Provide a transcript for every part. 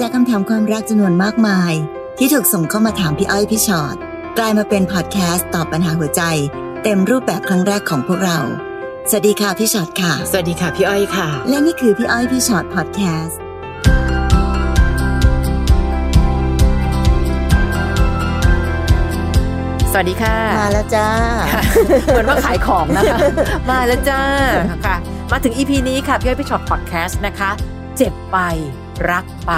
จากคำถามความรักจำนวนมากมาย ที่ถูกส่งเข้ามาถามพี่อ้อยพี่ชอ็อตกลายมาเป็นพอดแคสต์ตอบปัญหาหัวใจ เต็มรูปแบบครั้งแรกของพวกเรา สวัสดีค่ะพี่ชอ็อตค่ะ สวัสดีค่ะพี่อ้อยค่ะ และนี่คือพี่อ้อยพี่ชอ็อตพอดแคสต์สวัสดีค่ะ มาแล้วจ้า เหมือนว่าขายของนะคะ มาแล้วจ้าค่ะ มาถึง EP นี้ค่ะพี่อ้อยพี่ช็อตพอดแคสต์นะคะ เจ็บไป รักไป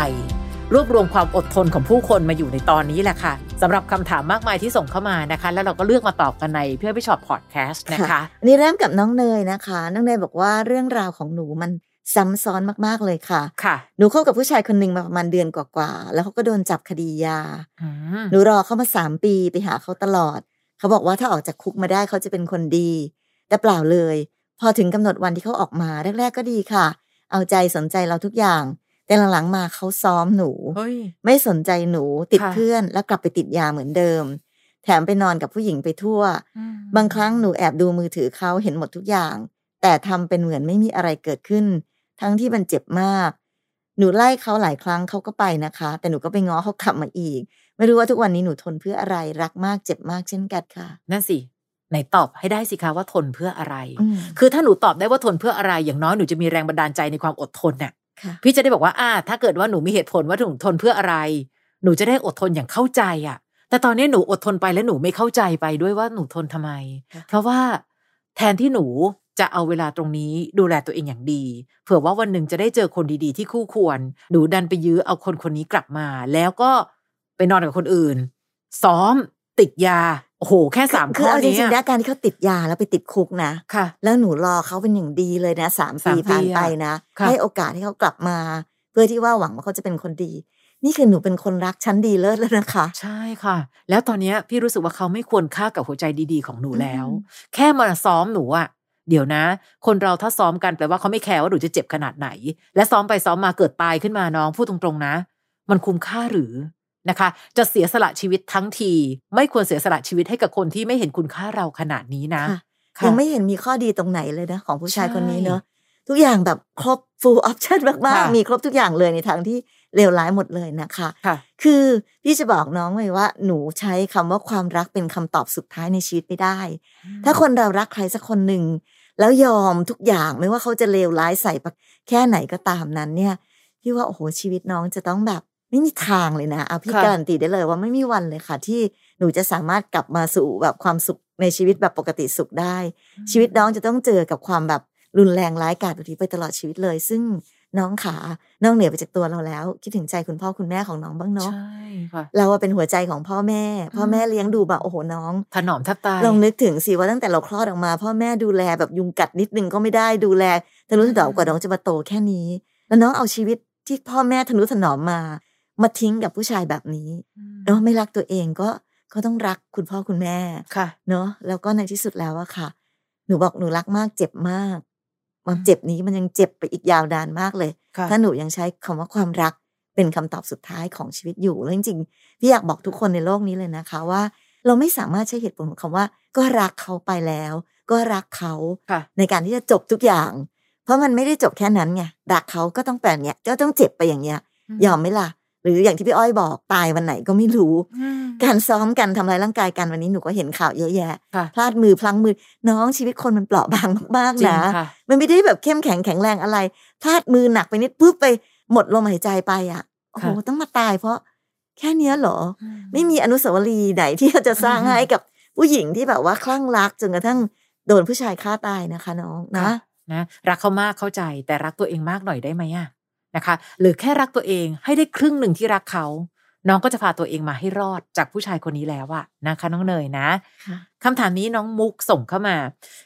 รวบรวมความอดทนของผู้คนมาอยู่ในตอนนี้แหละค่ะสำหรับคำถามมากมายที่ส่งเข้ามานะคะ แล้วเราก็เลือกมาตอบกันในพี่อ้อยพี่ช็อตพอดแคสต์นะคะอันนี้เริ่มกับน้องเนยนะคะ น้องเนยบอกว่าเรื่องราวของหนูมันซ้ำซ้อนมากๆเลยค่ะ ค่ะ หนูคบกับผู้ชายคนหนึ่งมาประมาณเดือนกว่าๆ แล้วเขาก็โดนจับคดียาอืมหนูรอเขามาสามปีไปหาเขาตลอด เขาบอกว่าถ้าออกจากคุกมาได้เขาจะเป็นคนดี แต่เปล่าเลย พอถึงกำหนดวันที่เขาออกมาแรก ๆ ก็ดีค่ะ เอาใจสนใจเราทุกอย่าง แต่หลังๆมาเขาซ้อมหนูเฮ้ยไม่สนใจหนูติดค่ะเพื่อนแล้วกลับไปติดยาเหมือนเดิม แถมไปนอนกับผู้หญิงไปทั่วอืมบางครั้งหนูแอบดูมือถือเขาเห็นหมดทุกอย่าง แต่ทำเป็นเหมือนไม่มีอะไรเกิดขึ้น ทั้งที่มันเจ็บมาก หนูไล่เขาหลายครั้งเขาก็ไปนะคะ แต่หนูก็ไปง้อเขากลับมาอีก ไม่รู้ว่าทุกวันนี้หนูทนเพื่ออะไรรักมากเจ็บมากเช่นกันค่ะนั่นสิไหนตอบให้ได้สิคะว่าทนเพื่ออะไรอืมคือถ้าหนูตอบได้ว่าทนเพื่ออะไรอย่างน้อยหนูจะมีแรงบันดาลใจในความอดทนน่ะค่ะ พี่จะได้บอกว่าอ่า ถ้าเกิดว่าหนูมีเหตุผลว่าหนูทนเพื่ออะไร หนูจะได้อดทนอย่างเข้าใจอะ แต่ตอนนี้หนูอดทนไปแล้วหนูไม่เข้าใจไปด้วยว่าหนูทนทำไมค่ะเพราะว่าแทนที่หนูจะเอาเวลาตรงนี้ดูแลตัวเองอย่างดี เผื่อว่าวันหนึ่งจะได้เจอคนดีๆ ที่คู่ควร หนูดันไปยื้อเอาคนคนนี้กลับมา แล้วก็ไปนอนกับคนอื่น ซ้อม ติดยา โอ้โหแค่สามคืข้ออเอาจนี้ริงๆอะนะการที่เขาติดยาแล้วไปติดคุกนะค่ะ แล้วหนูรอเขาเป็นอย่างดีเลยนะสามสาปีมปีผ่านไปอะนะค่ะให้โอกาสให้เขากลับมา เพื่อที่ว่าหวังว่าเขาจะเป็นคนดี นี่คือหนูเป็นคนรักชั้นดีเลิศแล้วนะคะ ใช่ค่ะ แล้วตอนเนี้ยพี่รู้สึกว่าเขาไม่ควรค่ากับหัวใจดีๆของหนูแล้วอืมแค่มาซ้อมหนูอะเดี๋ยวนะ คนเราถ้าซ้อมกันแปลว่าเขาไม่แคร์ว่าหนูจะเจ็บขนาดไหน และซ้อมไปซ้อมมาเกิดตายขึ้นมาน้องพูดตรงๆนะ มันคุ้มค่าหรือ นะคะ จะเสียสละชีวิตทั้งที ไม่ควรเสียสละชีวิตให้กับคนที่ไม่เห็นคุณค่าเราขนาดนี้นะค่ะค่ะยังไม่เห็นมีข้อดีตรงไหนเลยนะของผู้ชายใช่คนนี้เนอะทุกอย่างแบบครบ full option มากค่ะๆมีครบทุกอย่างเลยในทางที่เลวร้ายหมดเลยนะคะค่ะคือพี่จะบอกน้องเลยว่า หนูใช้คำว่าความรักเป็นคำตอบสุดท้ายในชีวิตไม่ได้ ถ้าคนเรารักใครสักคนหนึ่ง แล้วยอมทุกอย่างไม่ว่าเขาจะเลวร้ายใส่ปะแค่ไหนก็ตามนั้นเนี่ยพี่ว่าโอ้โหชีวิตน้องจะต้องแบบ ไม่มีทางเลยนะเอาพี่ค่ะการันตีได้เลยว่าไม่มีวันเลยค่ะ ที่หนูจะสามารถกลับมาสู่แบบความสุขในชีวิตแบบปกติสุขได้ ชีวิตน้องจะต้องเจอกับความแบบรุนแรงร้ายกาจแบบนี้ไปตลอดชีวิตเลย ซึ่งน้องขานอกเหนือไปจากตัวเราแล้ว คิดถึงใจคุณพ่อคุณแม่ของน้องบ้างเนาะใช่ค่ะเราอะเป็นหัวใจของพ่อแม่ พ่อแม่อืมเลี้ยงดูแบบโอ้โหน้องถนอมแทบตายลองนึกถึงสิว่าตั้งแต่เราคลอดออกมา พ่อแม่ดูแลแบบยุงกัดนิดนึงก็ไม่ได้ดูแลทนุถนอมกว่าน้องจะมาโตแค่นี้ แล้วน้องเอาชีวิตที่พ่อแม่ทนุถนอมมา มาทิ้งกับผู้ชายแบบนี้เนาะไม่รักตัวเองก็ก็ต้องรักคุณพ่อคุณแม่ค่ะ เนาะแล้วก็ในที่สุดแล้วอะค่ะ หนูบอกหนูรักมากเจ็บมาก ความเจ็บนี้มันยังเจ็บไปอีกยาวนานมากเลยค่ะถ้าหนูยังใช้คำว่าความรักเป็นคำตอบสุดท้ายของชีวิตอยู่แล้วจริงๆพี่อยากบอกทุกคนในโลกนี้เลยนะคะว่า เราไม่สามารถใช้เหตุผลของคำว่า ก็รักเขาไปแล้ว ก็รักเขาค่ะในการที่จะจบทุกอย่าง เพราะมันไม่ได้จบแค่นั้นไงรักเขาก็ต้องแปลงเนี้ยก็ต้องเจ็บไปอย่างเงี้ย ยอมไหมล่ะ หรืออย่างที่พี่อ้อยบอกตายวันไหนก็ไม่รู้อืมการซ้อมกันทำลายร่างกายกันวันนี้หนูก็เห็นข่าวเยอะแยะค่ะพลาดมือพลั้งมือน้องชีวิตคนมันเปราะบางมากจริๆงนะค่ะมันไม่ได้แบบเข้มแข็งแข็งแรงอะไร พลาดมือหนักไปนิดปุ๊บไปหมดลมหายใจไปอะโอ้โหค่ะต้องมาตายเพราะแค่เนี้ยเหรอ ไม่มีอนุสาวรีย์ไหนที่เราจะสร้างให้กับผู้หญิงที่แบบว่าคลั่งรักจนกระทั่งโดนผู้ชายฆ่าตายนะคะน้องนะค่ะนะรักเขามากเข้าใจแต่รักตัวเองมากหน่อยได้ไหมอะ นะคะ หรือแค่รักตัวเองให้ได้ครึ่งหนึ่งที่รักเขา น้องก็จะพาตัวเองมาให้รอดจากผู้ชายคนนี้แล้วอะนะคะ น้องเนยนะค่ะคำถามนี้น้องมุกส่งเข้ามา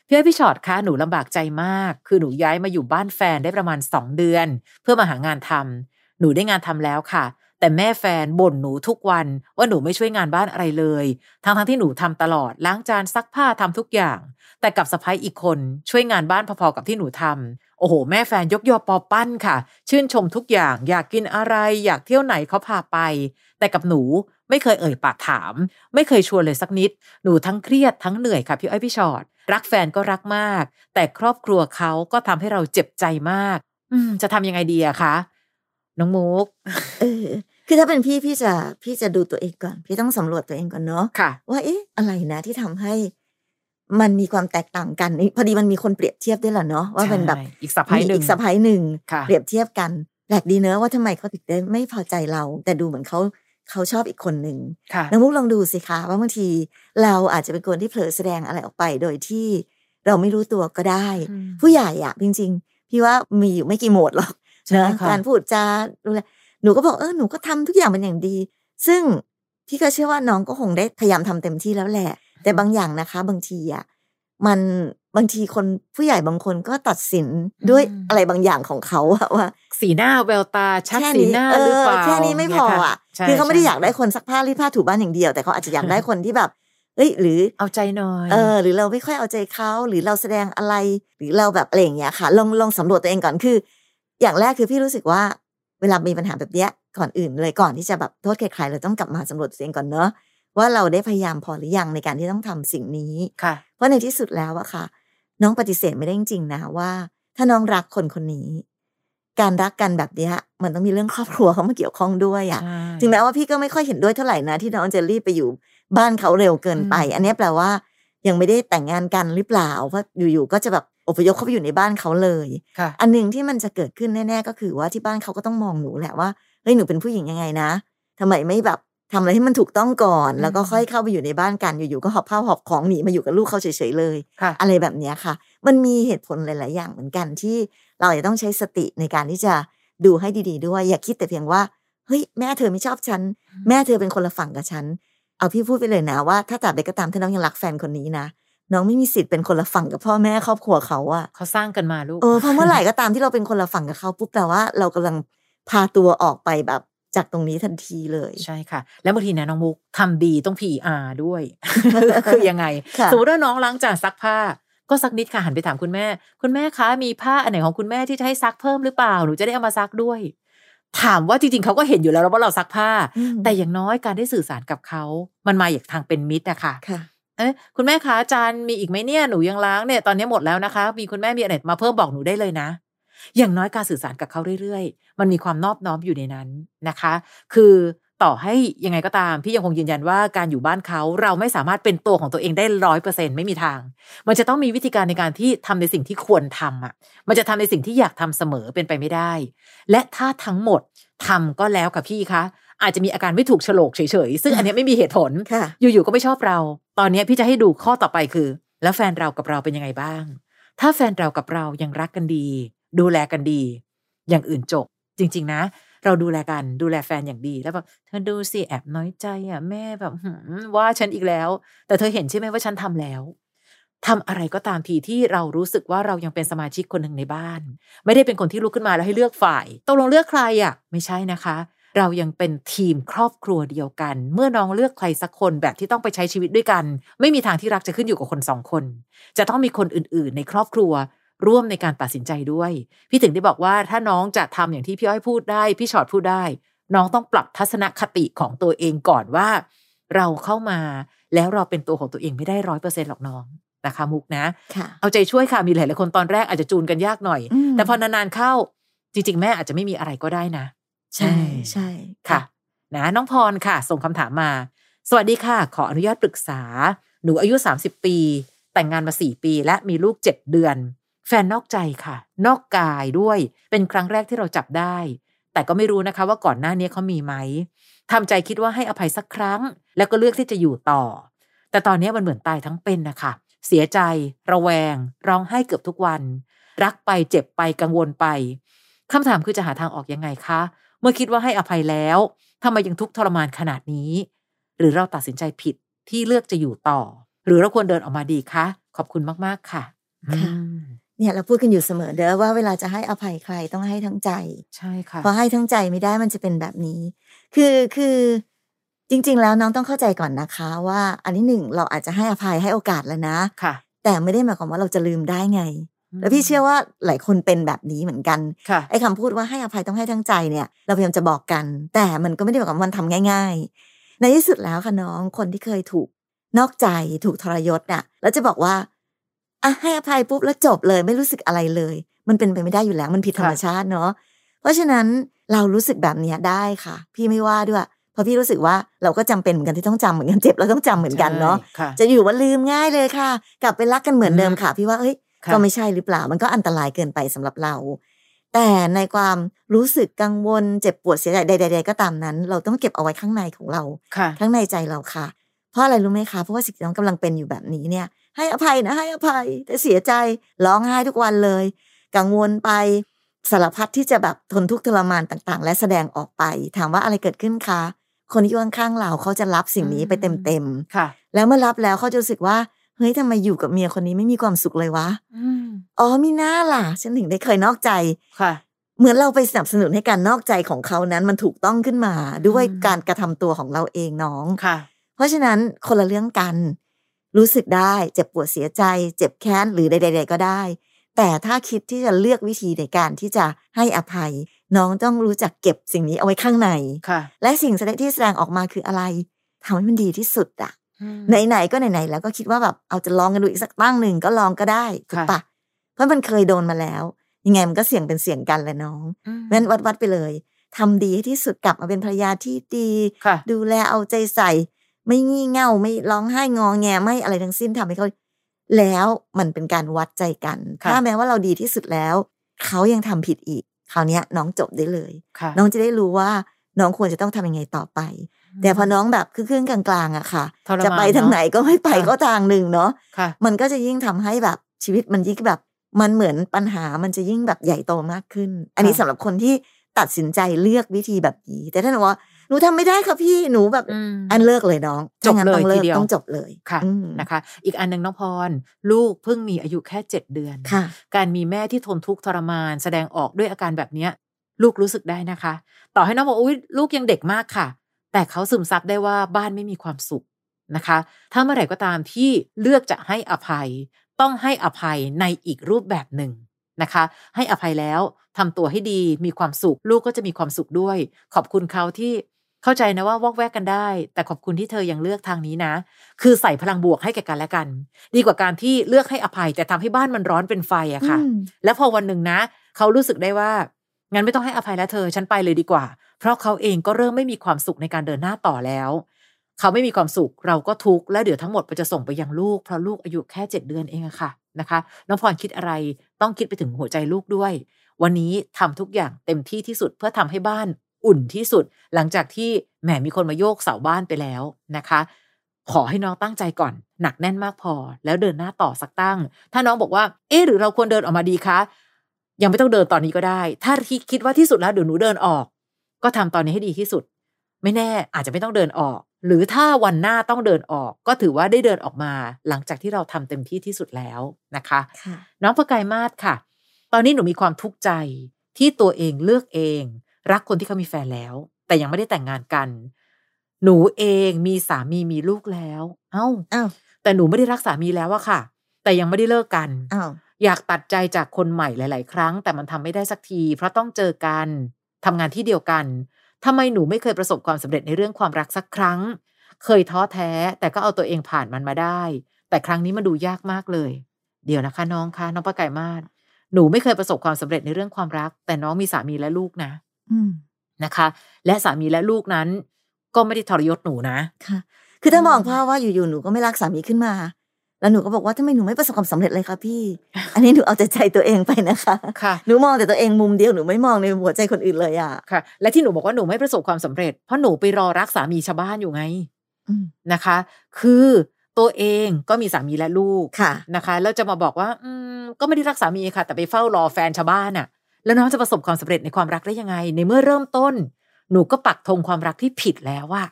พี่อ้อยพี่ชอตคะหนูลำบากใจมาก คือหนูย้ายมาอยู่บ้านแฟนได้ประมาณสองเดือน เพื่อมาหางานทำหนูได้งานทำแล้วค่ะแต่แม่แฟนบ่นหนูทุกวันว่าหนูไม่ช่วยงานบ้านอะไรเลย ทั้งทั้งๆที่หนูทำตลอดล้างจานซักผ้าทำทุกอย่าง แต่กับสะพ้ายอีกคนช่วยงานบ้านพอๆกับที่หนูทำ โอ้โห แม่แฟนยกยอปอปั้นค่ะ ชื่นชมทุกอย่าง อยากกินอะไร อยากเที่ยวไหนเขาพาไป แต่กับหนูไม่เคยเอ่ยปากถาม ไม่เคยชวนเลยสักนิด หนูทั้งเครียดทั้งเหนื่อยค่ะพี่อ้อยพี่ชอตรักแฟนก็รักมาก แต่ครอบครัวเขาก็ทำให้เราเจ็บใจมาก อืม จะทำยังไงดีอะคะน้องมุกเออคือถ้าเป็นพี่พี่จะพี่จะดูตัวเองก่อน พี่ต้องสำรวจตัวเองก่อนเนาะค่ะว่าเอ๊ะอะไรนะที่ทำให้ มันมีความแตกต่างกันนี่พอดีมันมีคนเปรียบเทียบด้วยแหละเนาะว่าเป็นแบบใช่อีกสะพ้ายหนึ่งมีอีกสะพ้ายหนึ่งค่ะเปรียบเทียบกันแปลกดีเนอะว่าทำไมเขาถึงได้ไม่พอใจเรา แต่ดูเหมือนเขาเขาชอบอีกคนหนึ่งค่ะน้องมุกลองดูสิคะว่าบางทีเราอาจจะเป็นคนที่เผลอแสดงอะไรออกไปโดยที่เราไม่รู้ตัวก็ได้อืมผู้ใหญ่อะจริง ๆ พี่ว่ามีอยู่ไม่กี่โหมดหรอกใช่นะค่ะการพูดจาดูแลหนูก็บอกเออหนูก็ทำทุกอย่างเป็นอย่างดี ซึ่งพี่ก็เชื่อว่าน้องก็คงได้พยายามทำเต็มที่แล้วแหละ แต่บางอย่างนะคะ บางทีอะมันบางทีคนผู้ใหญ่บางคนก็ตัดสินด้วยอืมอะไรบางอย่างของเขาอะว่า สีหน้าแววตาชัดแค่สีนี้หน้าเอหรืออเปล่าแค่นี้ไม่พออะใช่คือเขาไม่ได้ใช่อยากได้คนซักผ้ารีดผ้าถูบ้านอย่างเดียว แต่เขาอาจจะอยากได้คนที่แบบเอ้ยหรือเอาใจหน่อยเออหรือเราไม่ค่อยเอาใจเขาหรือเราแสดงอะไร หรือเราแบบอะไรอย่างเงี้ยค่ะ ลองลองสำรวจตัวเองก่อนคือ อย่างแรกคือพี่รู้สึกว่า เวลามีปัญหาแบบเนี้ยก่อนอื่นเลยก่อนที่จะแบบโทษใครๆเราต้องกลับมาสำรวจตัวเองก่อนเนอะ ว่าเราได้พยายามพอหรือยังในการที่ต้องทำสิ่งนี้ค่ะ เพราะในที่สุดแล้วอะค่ะ น้องปฏิเสธไม่ได้จริงๆนะว่า ถ้าน้องรักคนคนนี้ การรักกันแบบเนี้ยมันต้องมีเรื่องครอบครัวเข้ามาเกี่ยวข้องด้วยอะใช่ถึงแม้ว่าพี่ก็ไม่ค่อยเห็นด้วยเท่าไหร่นะที่น้องจะรีบไปอยู่บ้านเขาเร็วเกินไปอืมอันเนี้ยแปลว่า ยังไม่ได้แต่งงานกันหรือเปล่าเพราะอยู่ๆก็จะแบบอพยพเข้าไปอยู่ในบ้านเขาเลยค่ะอันหนึ่งที่มันจะเกิดขึ้นแน่ๆก็คือว่าที่บ้านเขาก็ต้องมองหนูแหละว่า เฮ้ยหนูเป็นผู้หญิงยังไงนะทำไมไม่แบบ ทำอะไรให้มันถูกต้องก่อน แล้วก็อืมค่อยเข้าไปอยู่ในบ้านกันอยู่ๆก็หอบข้าวหอบของหนีมาอยู่กับลูกเขาเฉยๆเลย ค่ะ อะไรแบบเนี้ยค่ะ มันมีเหตุผลหลาย ๆ อย่างเหมือนกันที่เราจะต้องใช้สติในการที่จะดูให้ดี ๆ ด้วย อย่าคิดแต่เพียงว่าเฮ้ยแม่เธอไม่ชอบฉัน แม่เธอเป็นคนละฝั่งกับฉัน เอาพี่พูดไปเลยนะว่าถ้าตราบใดก็ตามที่น้องยังรักแฟนคนนี้นะน้องไม่มีสิทธิ์เป็นคนละฝั่งกับพ่อแม่ครอบครัวเขาอะเขาสร้างกันมาลูก เออเพราะเมื่อไหร่ก็ตามที่เราเป็นคนละฝั่งกับเขาปุ๊บแปลว่าเรากำลังพาตัวออกไปแบบ จากตรงนี้ทันทีเลยใช่ค่ะ แล้วบางทีนะน้องมุกทำดีต้อง PR ด้วย คือยังไงค่ะสมมติว่าน้องล้างจานซักผ้า ก็สักนิดค่ะหันไปถามคุณแม่ คุณแม่คะมีผ้าอันไหนของคุณแม่ที่จะให้ซักเพิ่มหรือเปล่าหนูจะได้เอามาซักด้วย ถามว่าจริงๆเขาก็เห็นอยู่แล้วว่าเราซักผ้าอืมแต่อย่างน้อยการได้สื่อสารกับเขามันมาอย่างทางเป็นมิตรอะค่ะค่ะเอ๊ะคุณแม่คะจานมีอีกไหมเนี่ยหนูยังล้างเนี่ยตอนนี้หมดแล้วนะคะ มีคุณแม่มีอะไรมาเพิ่มบอกหนูได้เลยนะ อย่างน้อยการสื่อสารกับเขาเรื่อยๆ มันมีความนอบน้อมอยู่ในนั้นนะคะ คือต่อให้ยังไงก็ตาม พี่ยังคงยืนยันว่าการอยู่บ้านเขาเราไม่สามารถเป็นตัวของตัวเองได้ร้อยเปอร์เซ็นไม่มีทาง มันจะต้องมีวิธีการในการที่ทำในสิ่งที่ควรทำอะ มันจะทำในสิ่งที่อยากทำเสมอเป็นไปไม่ได้ และถ้าทั้งหมดทำก็แล้วค่ะพี่คะอาจจะมีอาการไม่ถูกโฉลกเฉยๆ ซึ่งอันเนี้ยไม่มีเหตุผลค่ะอยู่ๆ ก็ไม่ชอบเรา ตอนนี้พี่จะให้ดูข้อต่อไปคือ แล้วแฟนเรากับเราเป็นยังไงบ้าง ถ้าแฟนเรากับเรายังรักกันดี ดูแลกันดี อย่างอื่นจบ จริง ๆ นะ เราดูแลกันดูแลแฟนอย่างดี แล้วแบบเธอดูสิแอบน้อยใจอะแม่แบบว่าฉันอีกแล้ว แต่เธอเห็นใช่ไหมว่าฉันทำแล้วทำอะไรก็ตามทีที่เรารู้สึกว่าเรายังเป็นสมาชิกคนหนึ่งในบ้าน ไม่ได้เป็นคนที่ลุกขึ้นมาแล้วให้เลือกฝ่ายตกลงเลือกใครอะ ไม่ใช่นะคะ เรายังเป็นทีมครอบครัวเดียวกัน เมื่อน้องเลือกใครสักคนแบบที่ต้องไปใช้ชีวิตด้วยกัน ไม่มีทางที่รักจะขึ้นอยู่กับคนสองคน จะต้องมีคนอื่น ๆ ในครอบครัว ร่วมในการตัดสินใจด้วย พี่ถึงได้บอกว่าถ้าน้องจะทำอย่างที่พี่อ้อยพูดได้พี่ชอดพูดได้ น้องต้องปรับทัศนคติของตัวเองก่อนว่า เราเข้ามาแล้วเราเป็นตัวของตัวเองไม่ได้ร้อยเปอร์เซ็นต์หรอกน้องนะคะมุกนะค่ะเอาใจช่วยค่ะมีหลายๆคนตอนแรกอาจจะจูนกันยากหน่อยอืมแต่พอนานๆเข้าจริง ๆ แม่อาจจะไม่มีอะไรก็ได้นะ ใช่ใช่ค่ะ นะน้องพรค่ะ ส่งคำถามมา สวัสดีค่ะ ขออนุญาตปรึกษา หนูอายุ 30 ปี แต่งงานมา 4 ปี และมีลูก 7 เดือน แฟนนอกใจค่ะ นอกกายด้วย เป็นครั้งแรกที่เราจับได้ แต่ก็ไม่รู้นะคะว่าก่อนหน้านี้เขามีไหมทำใจคิดว่าให้อภัยสักครั้ง แล้วก็เลือกที่จะอยู่ต่อ แต่ตอนนี้มันเหมือนตายทั้งเป็นนะคะเสียใจ ระแวง ร้องไห้เกือบทุกวัน รักไปเจ็บไปกังวลไปคำถามคือจะหาทางออกยังไงคะ เมื่อคิดว่าให้อภัยแล้วทำไมยังทุกข์ทรมานขนาดนี้ หรือเราตัดสินใจผิดที่เลือกจะอยู่ต่อ หรือเราควรเดินออกมาดีคะ ขอบคุณมาก ๆ ค่ะค่ะอืม เนี่ยเราพูดกันอยู่เสมอเด้อว่าเวลาจะให้อภัยใครต้องให้ทั้งใจ ใช่ค่ะพอให้ทั้งใจไม่ได้มันจะเป็นแบบนี้ คือคือจริง ๆ แล้วน้องต้องเข้าใจก่อนนะคะ ว่าอันที่หนึ่งเราอาจจะให้อภัยให้โอกาสแล้วนะค่ะ แต่ไม่ได้หมายความว่าเราจะลืมได้ไง แล้วพี่เชื่อว่าหลายคนเป็นแบบนี้เหมือนกันค่ะไอ้คำพูดว่าให้อภัยต้องให้ทั้งใจเนี่ย เราพยายามจะบอกกัน แต่มันก็ไม่ได้หมายความว่ามันทำง่าย ๆ ในที่สุดแล้วค่ะน้องคนที่เคยถูกนอกใจถูกทรยศน่ะ แล้วจะบอกว่า อะให้อภัยปุ๊บแล้วจบเลยไม่รู้สึกอะไรเลย มันเป็นไปไม่ได้อยู่แล้วมันผิดธรรมชาติเนาะเพราะฉะนั้นเรารู้สึกแบบเนี้ยได้ค่ะ พี่ไม่ว่าด้วยเพราะพี่รู้สึกว่าเราก็จำเป็นเหมือนกันที่ต้องจำเหมือนกันเจ็บเราต้องจำเหมือนกันเนาะใช่ค่ะจะอยู่ว่าลืมง่ายเลยค่ะ กลับไปรักกันเหมือนเดิมค่ะ พี่ว่าเอ้ยค่ะก็ไม่ใช่หรือเปล่า มันก็อันตรายเกินไปสำหรับเรา แต่ในความรู้สึกกังวลเจ็บปวดเสียใจใดๆๆก็ตามนั้น เราต้องเก็บเอาไว้ข้างในของเราค่ะข้างในใจเราค่ะ เพราะอะไรรู้ไหมคะเพราะว่าสิ่งที่น้องกำลังเป็นอยู่แบบนี้เนี่ย ให้อภัยนะให้อภัย แต่เสียใจร้องไห้ทุกวันเลย กังวลไปสารพัดที่จะแบบทนทุกข์ทรมานต่าง ๆ และแสดงออกไป ถามว่าอะไรเกิดขึ้นคะ คนที่อยู่ข้างๆเราเขาจะรับสิ่งนี้ไปเต็มค่ะๆแล้วเมื่อรับแล้วเขาจะรู้สึกว่าเฮ้ยทำไมอยู่กับเมียคนนี้ไม่มีความสุขเลยวะอืมอ๋อมีหน้าล่ะ ฉันถึงได้เคยนอกใจค่ะ เหมือนเราไปสนับสนุนให้การนอกใจของเขานั้นมันถูกต้องขึ้นมา ด้วยอืมการกระทำตัวของเราเองน้องค่ะ เพราะฉะนั้นคนละเรื่องกัน รู้สึกได้เจ็บปวดเสียใจ เจ็บแค้นหรือใดๆๆก็ได้ แต่ถ้าคิดที่จะเลือกวิธีในการที่จะให้อภัย น้องต้องรู้จักเก็บสิ่งนี้เอาไว้ข้างในค่ะและสิ่งแสดงที่แสดงออกมาคืออะไรทำให้มันดีที่สุดอะอืมไหนๆก็ไหนๆแล้วก็คิดว่าแบบเอาจะลองกันดูอีกสักตั้งหนึ่งก็ลองก็ได้ถูกค่ะปะเพราะมันเคยโดนมาแล้ว ยังไงมันก็เสี่ยงเป็นเสี่ยงกันแหละน้องอืมงั้นวัดวัดๆไปเลยทำดีให้ที่สุดกลับมาเป็นภรรยาที่ดีค่ะดูแลเอาใจใส่ ไม่งี่เง่าไม่ร้องไห้งอแงไม่อะไรทั้งสิ้นทำให้เขาแล้วมันเป็นการวัดใจกันค่ะถ้าแม้ว่าเราดีที่สุดแล้ว เขายังทำผิดอีกคราวเนี้ยน้องจบได้เลยค่ะน้องจะได้รู้ว่าน้องควรจะต้องทำยังไงต่อไป แต่พอน้องแบบครึ่งๆกลางๆอะค่ะทรมานจะไปทางไหนก็ไม่ไปค่ะก็ทางหนึ่งเนาะค่ะมันก็จะยิ่งทำให้แบบชีวิตมันยิ่งแบบมันเหมือนปัญหามันจะยิ่งแบบใหญ่โตมากขึ้น อันนี้ค่ะสำหรับคนที่ตัดสินใจเลือกวิธีแบบนี้ แต่ถ้าหนูว่า หนูทำไม่ได้ค่ะพี่หนูแบบอืมอันเลิกเลยน้องจบถ้างั้นเลยต้องเลิทีกเดียวต้องจบเลยค่ะอืมนะคะ อีกอันหนึ่งน้องพร ลูกเพิ่งมีอายุแค่เจ็ดเดือนค่ะการมีแม่ที่ทนทุกข์ทรมาน แสดงออกด้วยอาการแบบเนี้ย ลูกรู้สึกได้นะคะ ต่อให้น้องบอกอุ้ยลูกยังเด็กมากค่ะ แต่เขาซึมซับได้ว่าบ้านไม่มีความสุขนะคะ ถ้าเมื่อไหร่ก็ตามที่เลือกจะให้อภัย ต้องให้อภัยในอีกรูปแบบหนึ่งนะคะ ให้อภัยแล้วทำตัวให้ดีมีความสุข ลูกก็จะมีความสุขด้วย ขอบคุณเขาที่ เข้าใจนะว่าวอกแวกกันได้ แต่ขอบคุณที่เธอยังเลือกทางนี้นะ คือใส่พลังบวกให้แก่กันและกัน ดีกว่าการที่เลือกให้อภัย แต่ทำให้บ้านมันร้อนเป็นไฟอะค่ะอืมแล้วพอวันหนึ่งนะ เขารู้สึกได้ว่างั้นไม่ต้องให้อภัยแล้วเธอฉันไปเลยดีกว่า เพราะเขาเองก็เริ่มไม่มีความสุขในการเดินหน้าต่อแล้ว เขาไม่มีความสุขเราก็ทุกข์แล้วเดี๋ยวทั้งหมดมันจะส่งไปยังลูกเพราะลูกอายุแค่เจ็ดเดือนเองอะค่ะนะคะน้องพรคิดอะไรต้องคิดไปถึงหัวใจลูกด้วย วันนี้ทำทุกอย่างเต็มที่ที่สุดเพื่อทำให้บ้าน อุ่นที่สุด หลังจากที่แหมมีคนมาโยกเสาบ้านไปแล้วนะคะ ขอให้น้องตั้งใจก่อน หนักแน่นมากพอ แล้วเดินหน้าต่อสักตั้ง ถ้าน้องบอกว่า เอ๊ะหรือเราควรเดินออกมาดีคะยังไม่ต้องเดินตอนนี้ก็ได้ ถ้าที่คิดว่าที่สุดแล้วเดี๋ยวหนูเดินออก ก็ทำตอนนี้ให้ดีที่สุด ไม่แน่อาจจะไม่ต้องเดินออก หรือถ้าวันหน้าต้องเดินออก ก็ถือว่าได้เดินออกมา หลังจากที่เราทำเต็มที่ที่สุดแล้วนะคะค่ะน้องประกายมาศค่ะ ตอนนี้หนูมีความทุกข์ใจที่ตัวเองเลือกเอง รักคนที่เขามีแฟนแล้ว แต่ยังไม่ได้แต่งงานกัน หนูเองมีสามีมีลูกแล้ว เอ้าอ้าวแต่หนูไม่ได้รักสามีแล้วอะค่ะ แต่ยังไม่ได้เลิกกัน อ้าวอยากตัดใจจากคนใหม่หลาย ๆ ครั้ง แต่มันทำไม่ได้สักที เพราะต้องเจอกันทำงานที่เดียวกันทำไมหนูไม่เคยประสบความสำเร็จในเรื่องความรักสักครั้ง เคยท้อแท้ แต่ก็เอาตัวเองผ่านมันมาได้ แต่ครั้งนี้มันดูยากมากเลย เดี๋ยวนะคะน้องคะน้องประไก่มาศหนูไม่เคยประสบความสำเร็จในเรื่องความรัก แต่น้องมีสามีและลูกนะอืม นะคะ และสามีและลูกนั้น ก็ไม่ได้ทรยศหนูนะค่ะ คือถ้ามองอืมภาพว่าอยู่ๆหนูก็ไม่รักสามีขึ้นมา แล้วหนูก็บอกว่าทำไมหนูไม่ประสบความสำเร็จเลยคะพี่ อันนี้หนูเอาแต่ใจตัวเองไปนะคะค่ะหนูมองแต่ตัวเองมุมเดียวหนูไม่มองในหัวใจคนอื่นเลยอะค่ะ และที่หนูบอกว่าหนูไม่ประสบความสำเร็จเพราะหนูไปรอรักสามีชาวบ้านอยู่ไงอืมนะคะ คือตัวเองก็มีสามีและลูกค่ะนะคะ แล้วจะมาบอกว่า อืมก็ไม่ได้รักสามีค่ะ แต่ไปเฝ้ารอแฟนชาวบ้านน่ะ แล้วน้องจะประสบความสำเร็จในความรักได้ยังไง ในเมื่อเริ่มต้น หนูก็ปักธงความรักที่ผิดแล้วว่า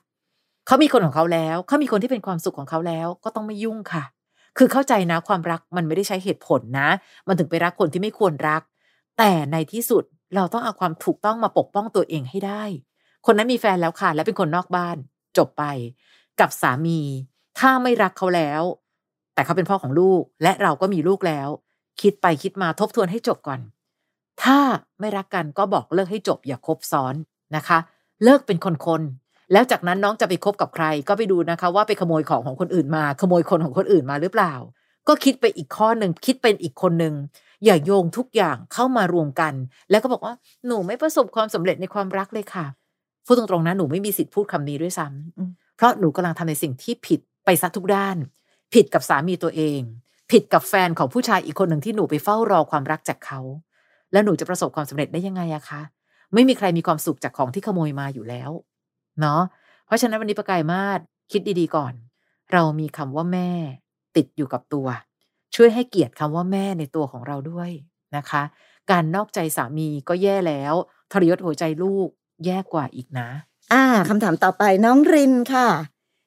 เขามีคนของเขาแล้วเขามีคนที่เป็นความสุขของเขาแล้ว ก็ต้องไม่ยุ่งค่ะ คือเข้าใจนะความรักมันไม่ได้ใช้เหตุผลนะ มันถึงไปรักคนที่ไม่ควรรัก แต่ในที่สุดเราต้องเอาความถูกต้องมาปกป้องตัวเองให้ได้ คนนั้นมีแฟนแล้วค่ะ และเป็นคนนอกบ้าน จบไป กับสามี ถ้าไม่รักเขาแล้ว แต่เขาเป็นพ่อของลูก และเราก็มีลูกแล้ว คิดไปคิดมาทบทวนให้จบก่อน ถ้าไม่รักกันก็บอกเลิกให้จบอย่าคบซ้อนนะคะ เลิกเป็นคนๆแล้วจากนั้นน้องจะไปคบกับใครก็ไปดูนะคะ ว่าไปขโมยของของคนอื่นมา ขโมยคนของคนอื่นมาหรือเปล่า ก็คิดไปอีกข้อหนึ่งคิดเป็นอีกคนหนึ่งอย่าโยงทุกอย่างเข้ามารวมกัน แล้วก็บอกว่าหนูไม่ประสบความสำเร็จในความรักเลยค่ะพูดตรงๆนะหนูไม่มีสิทธิ์พูดคำนี้ด้วยซ้ำเพราะหนูกำลังทำในสิ่งที่ผิดไปซะทุกด้าน ผิดกับสามีตัวเอง ผิดกับแฟนของผู้ชายอีกคนหนึ่งที่หนูไปเฝ้ารอความรักจากเขา แล้วหนูจะประสบความสำเร็จได้ยังไงอะคะ ไม่มีใครมีความสุขจากของที่ขโมยมาอยู่แล้ว เนาะเพราะฉะนั้นวันนี้ประกายมาศคิดดีๆก่อน เรามีคำว่าแม่ ติดอยู่กับตัว ช่วยให้เกียรติคำว่าแม่ในตัวของเราด้วยนะคะ การนอกใจสามีก็แย่แล้ว ทรยศหัวใจลูกแย่กว่าอีกนะ อ่าคำถามต่อไปน้องรินค่ะ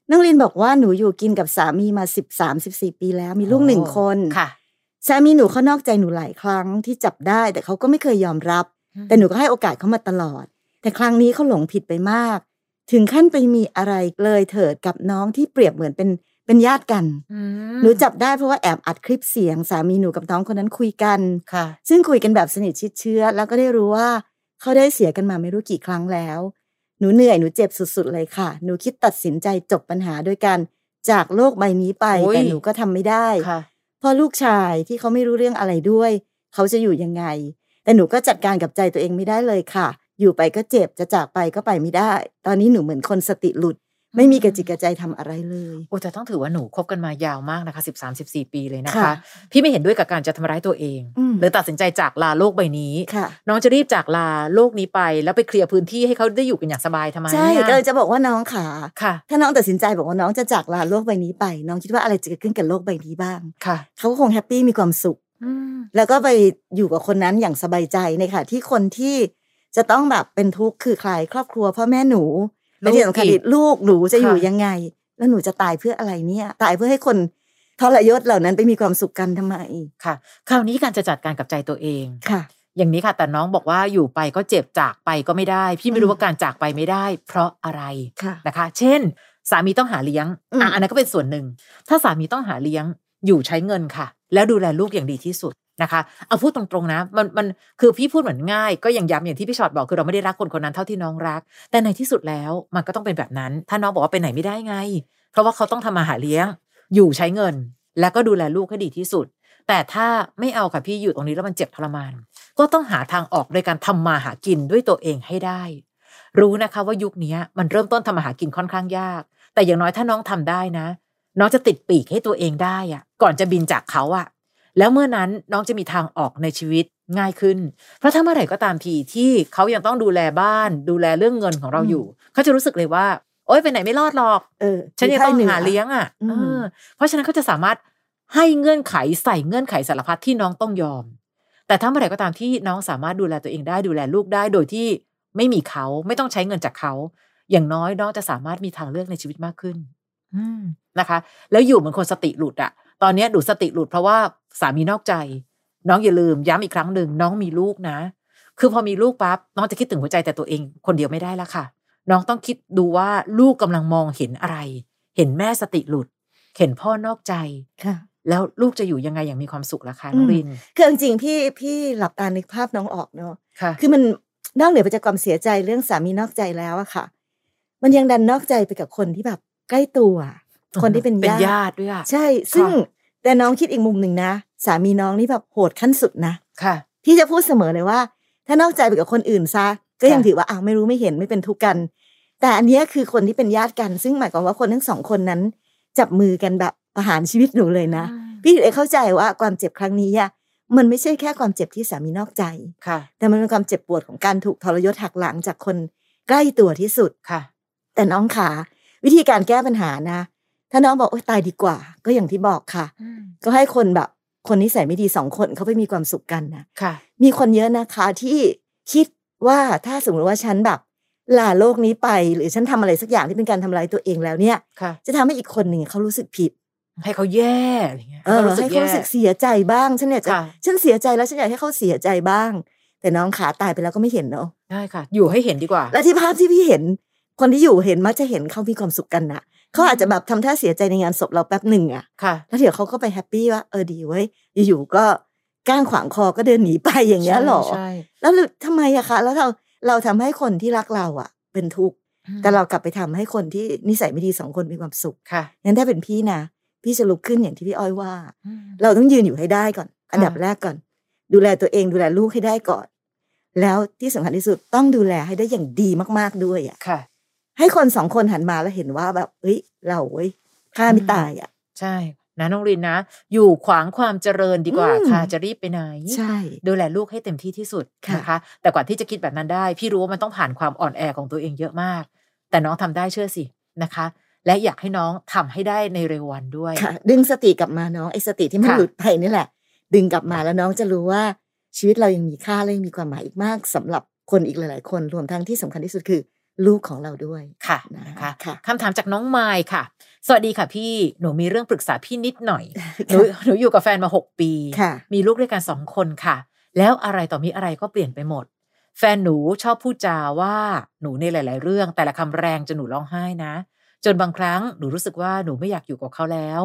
น้องรินบอกว่าหนูอยู่กินกับสามีมาสิบสามสิบสี่ปีแล้ว มีลูกหนึ่งคนค่ะ สามีหนูเขานอกใจหนูหลายครั้งที่จับได้ แต่เขาก็ไม่เคยยอมรับ แต่หนูก็ให้โอกาสเขามาตลอด แต่ครั้งนี้เขาหลงผิดไปมาก ถึงขั้นไปมีอะไรเลยเถิดกับน้องที่เปรียบเหมือนเป็นเป็นญาติกันหนูจับได้เพราะว่าแอบอัดคลิปเสียง สามีหนูกับน้องคนนั้นคุยกันค่ะ ซึ่งคุยกันแบบสนิทชิดเชื้อ แล้วก็ได้รู้ว่าเขาได้เสียกันมาไม่รู้กี่ครั้งแล้ว หนูเหนื่อยหนูเจ็บสุด ๆ เลยค่ะ หนูคิดตัดสินใจจบปัญหาโดยการจากโลกใบนี้ไปโอ้ยแต่หนูก็ทำไม่ได้ค่ะเพ่อลูกชายที่เขาไม่รู้เรื่องอะไรด้วย เขาจะอยู่ยังไง แต่หนูก็จัดการกับใจตัวเองไม่ได้เลยค่ะ อยู่ไปก็เจ็บจะจากไปก็ไปไม่ได้ ตอนนี้หนูเหมือนคนสติหลุด ไม่มีกระจิกกระใจทำอะไรเลยโอ้แต่ต้องถือว่าหนูคบกันมายาวมากนะคะสิบสามสิบสี่ปีเลยนะคะค่ะพี่ไม่เห็นด้วยกับการจะทำร้ายตัวเองอืมหรือตัดสินใจจากลาโลกใบนี้ค่ะน้องจะรีบจากลาโลกนี้ไป แล้วไปเคลียร์พื้นที่ให้เขาได้อยู่กันอย่างสบายทำไมใช่อะก็เลยจะบอกว่าน้องขาค่ะถ้าน้องตัดสินใจบอกว่าน้องจะจากลาโลกใบนี้ไป น้องคิดว่าอะไรจะเกิดขึ้นกับโลกใบนี้บ้างค่ะเขาก็คงแฮปปี้มีความสุขอืมแล้วก็ไปอยู่กับคนนั้นอย่างสบายใจในค่ะ ที่คนที่จะต้องแบบเป็นทุกข์คือใครครอบครัวพ่อแม่หนู และที่สำคัญอีกลูกหนูจะอยู่ยังไง แล้วหนูจะตายเพื่ออะไรเนี่ย ตายเพื่อให้คนทรยศเหล่านั้นไปมีความสุขกันทำไมค่ะ คราวนี้การจะจัดการกับใจตัวเองค่ะ อย่างนี้ค่ะ แต่น้องบอกว่าอยู่ไปก็เจ็บจากไปก็ไม่ได้ พี่ไม่รู้อืมว่าการจากไปไม่ได้ เพราะอะไรค่ะนะคะ เช่น สามีต้องหาเลี้ยงอืมอะอันนั้นก็เป็นส่วนหนึ่ง ถ้าสามีต้องหาเลี้ยงอยู่ใช้เงินค่ะ แล้วดูแลลูกอย่างดีที่สุด นะคะ เอาพูดตรงๆนะ มันมันคือพี่พูดเหมือนง่าย ก็ยังย้ำอย่างที่พี่ชอตบอกคือเราไม่ได้รักคนคนนั้นเท่าที่น้องรัก แต่ในที่สุดแล้วมันก็ต้องเป็นแบบนั้น ถ้าน้องบอกว่าไปไหนไม่ได้ไง เพราะว่าเขาต้องทำมาหาเลี้ยง อยู่ใช้เงิน แล้วก็ดูแลลูกให้ดีที่สุด แต่ถ้าไม่เอาค่ะพี่อยู่ตรงนี้แล้วมันเจ็บทรมาน ก็ต้องหาทางออกโดยการทำมาหากินด้วยตัวเองให้ได้ รู้นะคะว่ายุคนี้มันเริ่มต้นทำมาหากินค่อนข้างยาก แต่อย่างน้อยถ้าน้องทำได้นะ น้องจะติดปีกให้ตัวเองได้อะก่อนจะบินจากเขาอะ แล้วเมื่อนั้นน้องจะมีทางออกในชีวิตง่ายขึ้น เพราะถ้าเมื่อไหร่ก็ตามทีที่เขายังต้องดูแลบ้าน ดูแลเรื่องเงินของเราอยู่ เขาจะรู้สึกเลยว่า โอ๊ยไปไหนไม่รอดหรอกเออฉันยังต้องมีหาค่เลี้ยงอะอืมเออเพราะฉะนั้นเขาจะสามารถให้เงื่อนไขใส่เงื่อนไขสารพัดที่น้องต้องยอม แต่ถ้าเมื่อไหร่ก็ตามที่น้องสามารถดูแลตัวเองได้ดูแลลูกได้โดยที่ไม่มีเขาไม่ต้องใช้เงินจากเขา อย่างน้อยน้องจะสามารถมีทางเลือกในชีวิตมากขึ้นอืมนะคะ แล้วอยู่เหมือนคนสติหลุดอะ ตอนเนี้ยดูสติหลุดเพราะว่าสามีนอกใจ น้องอย่าลืมย้ำอีกครั้งหนึ่งน้องมีลูกนะ คือพอมีลูกปั๊บน้องจะคิดถึงหัวใจแต่ตัวเองคนเดียวไม่ได้แล้วค่ะ น้องต้องคิดดูว่าลูกกำลังมองเห็นอะไร เห็นแม่สติหลุด เห็นพ่อนอกใจค่ะแล้วลูกจะอยู่ยังไงอย่างมีความสุขล่ะคะน้องอืมรินคือจริงๆพี่พี่หลับตานึกภาพน้องออกเนาะค่ะ คือมันนอกเหนือไปจากความเสียใจเรื่องสามีนอกใจแล้วอะค่ะ มันยังดันนอกใจไปกับคนที่แบบใกล้ตัว คนที่เป็นเป็นญาติญาติด้วยอะใช่ ซึ่งค่ะแต่น้องคิดอีกมุมหนึ่งนะ สามีน้องนี่แบบโหดขั้นสุดนะค่ะพี่จะพูดเสมอเลยว่า ถ้านอกใจไปกับคนอื่นซะก็ยังค่ะถือว่าอ้าวไม่รู้ไม่เห็นไม่เป็นทุกข์กัน แต่อันเนี้ยคือคนที่เป็นญาติกัน ซึ่งหมายความว่าคนทั้งสองคนนั้น จับมือกันแบบประหารชีวิตหนูเลยนะ พี่ถึงได้เข้าใจว่าความเจ็บครั้งนี้อะมันไม่ใช่แค่ความเจ็บที่สามีนอกใจค่ะ แต่มันเป็นความเจ็บปวดของการถูกทรยศหักหลังจากคนใกล้ตัวที่สุดค่ะ แต่น้องขาวิธีการแก้ปัญหานะ ถ้าน้องบอกโอ๊ยตายดีกว่า ก็อย่างที่บอกค่ะ ก็ให้คนแบบ คนนิสัยไม่ดีสองคนเขาไปมีความสุขกันนะค่ะ มีคนเยอะนะคะที่คิดว่าถ้าสมมติว่าฉันแบบลาโลกนี้ไป หรือฉันทำอะไรสักอย่างที่เป็นการทำลายตัวเองแล้วเนี่ยค่ะจะทำให้อีกคนหนึ่งเขารู้สึกผิด ให้เขาแย่อะไรเงี้ยเออรู้สึกให้เขาแย่รู้สึกเสียใจบ้างฉันอยากจะค่ะฉันเสียใจแล้วฉันอยากให้เขาเสียใจบ้าง แต่น้องขาตายไปแล้วก็ไม่เห็นเนาะได้ค่ะ อยู่ให้เห็นดีกว่า และที่ภาพที่พี่เห็น คนที่อยู่เห็นมักจะเห็นเขามีความสุขกันนะเขาอาจจะแบบทำท่าเสียใจในงานศพเราแป๊บหนึ่งอะค่ะแล้วเดี๋ยวเขาก็ไปแฮปปี้ว่าเออดีเว้ยอยู่ๆก็ก้างขวางคอก็เดินหนีไปอย่างเงี้ยหรอใช่แล้วหรือทำไมอะคะแล้วเราเราทำให้คนที่รักเราอะเป็นทุกข์ใช่แต่เรากลับไปทำให้คนที่นิสัยไม่ดีสองคนมีความสุขค่ะงั้นถ้าเป็นพี่นะพี่จะลุกขึ้นอย่างที่พี่อ้อยว่าอืมเราต้องยืนอยู่ให้ได้ก่อน อันดับค่ะแรกก่อน ดูแลตัวเองดูแลลูกให้ได้ก่อน แล้วที่สำคัญที่สุดต้องดูแลให้ได้อย่างดีมาก ๆด้วยอะค่ะ ให้คนสองคนหันมาแล้วเห็นว่าแบบ เอ้ย เราเว้ยฆ่าไม่ตายอะ ใช่นะน้องรินนะ อยู่ขวางความเจริญดีกว่าอืมค่ะจะรีบไปไหนใช่ดูแลลูกให้เต็มที่ที่สุดค่ะนะคะ แต่กว่าที่จะคิดแบบนั้นได้ พี่รู้ว่ามันต้องผ่านความอ่อนแอของตัวเองเยอะมาก แต่น้องทำได้เชื่อสินะคะ และอยากให้น้องทำให้ได้ในเร็ววันด้วยค่ะดึงสติกลับมาน้องไอ้สติที่มันค่ะหลุดไปนี่แหละ ดึงกลับมาแล้วน้องจะรู้ว่าชีวิตเรายังมีค่าและยังมีความหมายอีกมากสำหรับคนอีกหลาย ๆ คนรวมทั้งที่สำคัญที่สุดคือ ลูกของเราด้วยค่ะนะนะคะค่ะคำถามจากน้องไมค์ค่ะ สวัสดีค่ะพี่หนูมีเรื่องปรึกษาพี่นิดหน่อยหนูหนูอยู่กับแฟนมาหกปีค่ะมีลูกด้วยกันสองคนค่ะ แล้วอะไรต่อมีอะไรก็เปลี่ยนไปหมด แฟนหนูชอบพูดจาว่าหนูในหลาย ๆ เรื่อง แต่ละคำแรงจนหนูร้องไห้นะ จนบางครั้งหนูรู้สึกว่าหนูไม่อยากอยู่กับเขาแล้ว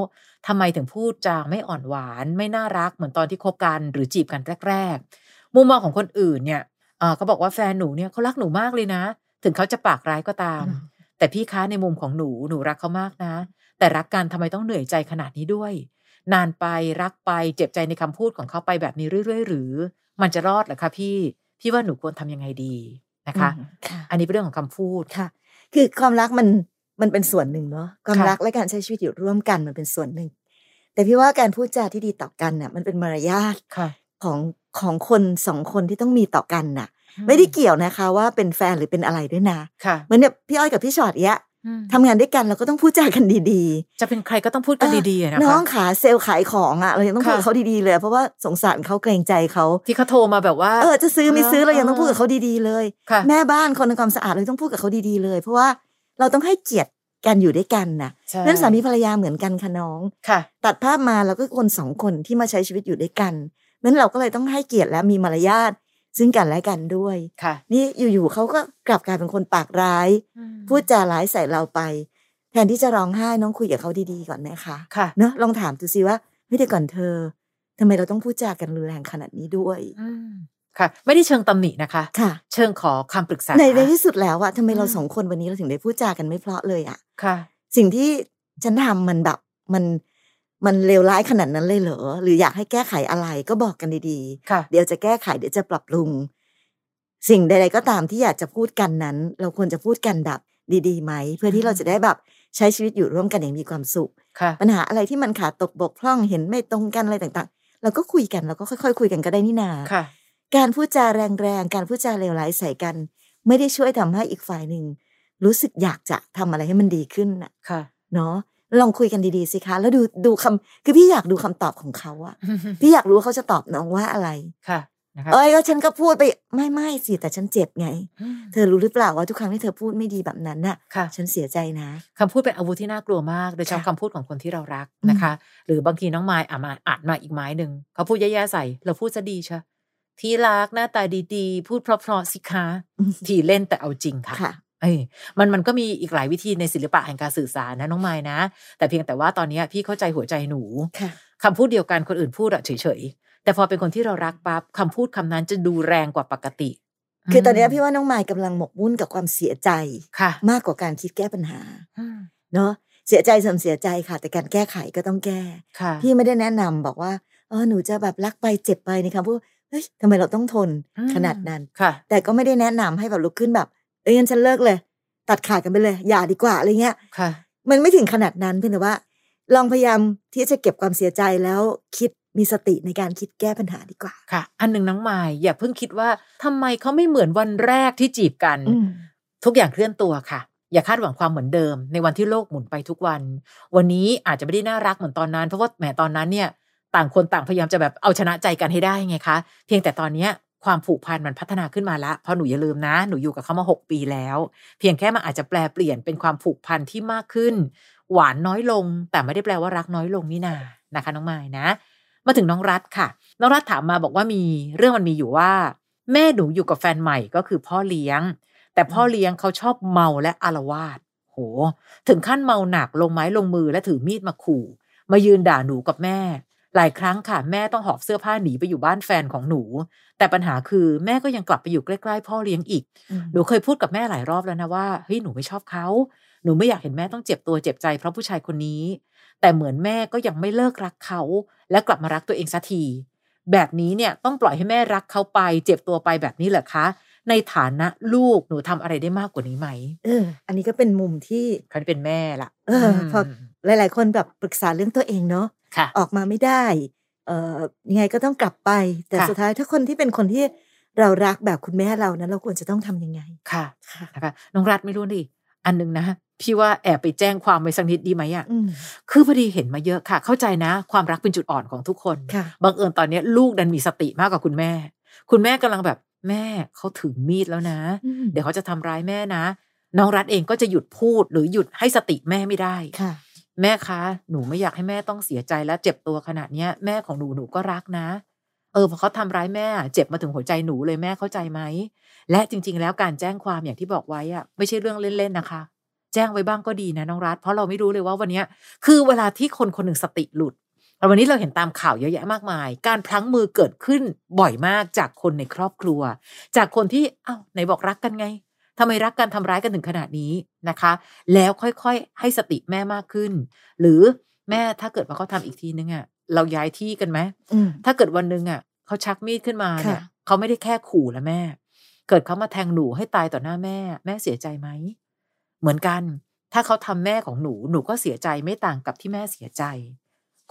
ทำไมถึงพูดจาไม่อ่อนหวาน ไม่น่ารักเหมือนตอนที่คบกันหรือจีบกันแรก ๆ มุมมองของคนอื่นเนี่ยเอ่อเขาบอกว่าแฟนหนูเนี่ยเขารักหนูมากเลยนะ ถึงเขาจะปากร้ายก็ตาม แต่พี่คะในมุมของหนูหนูรักเขามากนะ แต่รักกันทำไมต้องเหนื่อยใจขนาดนี้ด้วย นานไปรักไปเจ็บใจในคำพูดของเขาไปแบบนี้เรื่อยๆ หรือ มันจะรอดเหรอคะพี่พี่ว่าหนูควรทำยังไงดีนะคะอืมค่ะอันนี้เป็นเรื่องของคำพูดค่ะ คือความรักมันมันเป็นส่วนหนึ่งเนาะความค่ะรักและการใช้ชีวิตอยู่ร่วมกันมันเป็นส่วนหนึ่ง แต่พี่ว่าการพูดจาที่ดีต่อกันน่ะ มันเป็นมารยาทค่ะของของคนสองคนที่ต้องมีต่อกันน่ะ ไม่ได้เกี่ยวนะคะ ว่าเป็นแฟนหรือเป็นอะไรด้วยนะค่ะเหมือนเนี่ยพี่อ้อยกับพี่ชอตเนี้ยอืมทำงานด้วยกันเราก็ต้องพูดจากันดีจะเป็นใครก็ต้องพูดกันดีๆอะนะๆน้อคะงขาเซลล์ขายของอะเรายังต้องพูดค่ะกับเขาดีๆเลย เพราะว่าสงสารเขาเกรงใจเขาที่เขาโทรมาแบบว่าเออจะซื้อไม่ซื้อเออเรายังต้องพูดกับเขาดีๆเลยค่ะแม่บ้านคนทำความสะอาดเราต้องพูดกับเขาดีๆเลย เพราะว่าเราต้องให้เกียรติกันอยู่ด้วยกันน่ะใช่นั่นสามีภรรยาเหมือนกันค่ะน้องค่ะ ตัดภาพมาเราก็คนสองคนที่มาใช้ชีวิตอยู่ด้วยกันนั้นเราก็เลยต้องให้เกียรติและมีมารยาท ซึ่งกันและกันด้วยค่ะ นี่อยู่ๆเขาก็กลับกลายเป็นคนปากร้าย พูดจาร้ายใส่เราไป แทนที่จะร้องไห้น้องคุยกับเขาดีๆก่อนนะคะค่ะเนอะลองถามดูสิว่าเฮ้ยเดี๋ยวก่อนเธอทำไมเราต้องพูดจากันรุนแรงขนาดนี้ด้วยอืมค่ะ ไม่ได้เชิงตำหนินะคะค่ะ เชิงขอคำปรึกษาในในที่สุดแล้วอะทำไมเราอืมสองคนวันนี้เราถึงได้พูดจากันไม่เพราะเลยอะค่ะ สิ่งที่ฉันทำมันแบบมัน มันเลวร้ายขนาดนั้นเลยเหรอ หรืออยากให้แก้ไขอะไรก็บอกกันดีค่ะๆเดี๋ยวจะแก้ไขเดี๋ยวจะปรับปรุง สิ่งใดๆก็ตามที่อยากจะพูดกันนั้น เราควรจะพูดกันแบบดีๆไหม เพื่อที่เราจะได้แบบใช้ชีวิตอยู่ร่วมกันอย่างมีความสุขค่ะปัญหาอะไรที่มันขาดตกบกพร่องเห็นไม่ตรงกันอะไรต่างๆ เราก็คุยกันเราก็ค่อย ๆ คุยกันก็ได้นี่นาค่ะการพูดจาแรงๆ การพูดจาเลวร้ายใส่กัน ไม่ได้ช่วยทำให้อีกฝ่ายหนึ่งรู้สึกอยากจะทำอะไรให้มันดีขึ้นน่ะค่ะเนาะ ลองคุยกันดีๆสิคะ แล้วดูดูคำคือพี่อยากดูคำตอบของเขาอะพี่อยากรู้ว่าเขาจะตอบน้องว่าอะไรค่ะนะคะเอ้ยก็ฉันก็พูดไปไม่ไม่สิแต่ฉันเจ็บไงอืมเธอรู้หรือเปล่าว่าทุกครั้งที่เธอพูดไม่ดีแบบนั้นน่ะค่ะฉันเสียใจนะคำพูดเป็นอาวุธที่น่ากลัวมาก โดยเฉพาะค่ะคำพูดของคนที่เรารักอืมนะคะ หรือบางทีน้องไม้อะมาอัดมาอีกไม้หนึ่งเขาพูดแย่ๆใส่ เราพูดซะดีเชะที่รักหน้าตาดีๆ พูดเพราะๆสิคะทีเล่นแต่เอาจริงค่ะค่ะ เอ้ยมันมันก็มีอีกหลายวิธีในศิลปะแห่งการสื่อสารนะน้องไม้นะ แต่เพียงแต่ว่าตอนเนี้ยพี่เข้าใจหัวใจหนูค่ะคำพูดเดียวกันคนอื่นพูดอะเฉยๆ แต่พอเป็นคนที่เรารักปั๊บคำพูดคำนั้นจะดูแรงกว่าปกติ คือตอนเนี้ยมพี่ว่าน้องไมค์กำลังหมกมุ่นกับความเสียใจค่ะ มากกว่าการคิดแก้ปัญหาอืมเนาะเสียใจสมเสียใจค่ะ แต่การแก้ไขก็ต้องแก้ค่ะพี่ไม่ได้แนะนำบอกว่าเออหนูจะแบบรักไปเจ็บไปในคำพูดเฮ้ยทำไมเราต้องทนอืมขนาดนั้นค่ะแต่ก็ไม่ได้แนะนำให้แบบลุกขึ้นแบบเอ้ยงั้นฉันเลิกเลย ตัดขาดกันไปเลย อย่าดีกว่าอะไรเงี้ยค่ะ มันไม่ถึงขนาดนั้นเพียงแต่ว่า ลองพยายามที่จะเก็บความเสียใจแล้วคิดมีสติในการคิดแก้ปัญหาดีกว่าค่ะ อันหนึ่งน้องไม้อย่าเพิ่งคิดว่าทำไมเขาไม่เหมือนวันแรกที่จีบกันอืมทุกอย่างเคลื่อนตัวค่ะ อย่าคาดหวังความเหมือนเดิม ในวันที่โลกหมุนไปทุกวัน วันนี้อาจจะไม่ได้น่ารักเหมือนตอนนั้น เพราะว่าแหมตอนนั้นเนี่ย ต่างคนต่างพยายามจะแบบเอาชนะใจกันให้ได้ไงคะ เพียงแต่ตอนเนี้ย ความผูกพันมันพัฒนาขึ้นมาละเพราะหนูอย่าลืมนะ หนูอยู่กับเขามาหกปีแล้ว เพียงแค่มันอาจจะแปลเปลี่ยนเป็นความผูกพันที่มากขึ้น หวานน้อยลง แต่ไม่ได้แปลว่ารักน้อยลงนี่นานะคะ น้องไม้นะ มาถึงน้องรัฐค่ะ น้องรัฐถามมาบอกว่ามีเรื่องมันมีอยู่ว่า แม่หนูอยู่กับแฟนใหม่ก็คือพ่อเลี้ยง แต่พ่อเลี้ยงเขาชอบเมาและอารวาสโห ถึงขั้นเมาหนักลงไม้ลงมือและถือมีดมาขู่ มายืนด่าหนูกับแม่ หลายครั้งค่ะแม่ต้องหอบเสื้อผ้าหนีไปอยู่บ้านแฟนของหนู แต่ปัญหาคือแม่ก็ยังกลับไปอยู่ใกล้ๆพ่อเลี้ยงอีก หนูเคยพูดกับแม่หลายรอบแล้วนะว่าเฮ้ยหนูไม่ชอบเขาหนูไม่อยากเห็นแม่ต้องเจ็บตัวเจ็บใจเพราะผู้ชายคนนี้ แต่เหมือนแม่ก็ยังไม่เลิกรักเขา และกลับมารักตัวเองสักทีแบบนี้เนี่ยต้องปล่อยให้แม่รักเขาไป เจ็บตัวไปแบบนี้เหรอคะ ในฐานะลูกหนูทำอะไรได้มากกว่านี้ไหมเออ อันนี้ก็เป็นมุมที่เขาเป็นแม่ละเออพอหลาย ๆ คนแบบปรึกษาเรื่องตัวเองเนาะค่ะ ออกมาไม่ได้เอ่อยังไงก็ต้องกลับไป แต่ค่ะสุดท้ายถ้าคนที่เป็นคนที่เรารักแบบคุณแม่เรานะเราควรจะต้องทำยังไงค่ะค่ะนะคะน้องรัฐไม่รู้ดิอันหนึงนะพี่ว่าแอบไปแจ้งความไปสักนิดดีไหมอะอืมคือพอดีเห็นมาเยอะค่ะ เข้าใจนะ ความรักเป็นจุดอ่อนของทุกคนค่ะบังเอิญตอนนี้ลูกดันมีสติมากกว่าคุณแม่ คุณแม่กำลังแบบแม่เขาถือมีดแล้วนะอืมเดี๋ยวเขาจะทำร้ายแม่นะ น้องรัฐเองก็จะหยุดพูดหรือหยุดให้สติแม่ไม่ได้ค่ะ แม่คะ หนูไม่อยากให้แม่ต้องเสียใจและเจ็บตัวขนาดเนี้ย แม่ของหนูหนูก็รักนะ เออพอเขาทำร้ายแม่เจ็บมาถึงหัวใจหนูเลยแม่เข้าใจไหม และจริง ๆ แล้วการแจ้งความอย่างที่บอกไว้อะไม่ใช่เรื่องเล่นๆนะคะ แจ้งไว้บ้างก็ดีนะน้องรัฐเพราะเราไม่รู้เลยว่าวันนี้คือเวลาที่คนคนหนึ่งสติหลุดวันนี้เราเห็นตามข่าวเยอะแยะมากมาย การพลั้งมือเกิดขึ้นบ่อยมากจากคนในครอบครัว จากคนที่อ้าวไหนบอกรักกันไง ทำไมรักกันทำร้ายกันถึงขนาดนี้นะคะ แล้วค่อยๆ ให้สติแม่มากขึ้น หรือแม่ถ้าเกิดว่าเขาทำอีกทีนึงอะเราย้ายที่กันไหมอืมถ้าเกิดวันหนึ่งอะเขาชักมีดขึ้นมาเนี่ยค่ะเขาไม่ได้แค่ขู่แล้วแม่ เกิดเขามาแทงหนูให้ตายต่อหน้าแม่ แม่เสียใจไหมเหมือนกัน ถ้าเขาทำแม่ของหนูหนูก็เสียใจไม่ต่างกับที่แม่เสียใจ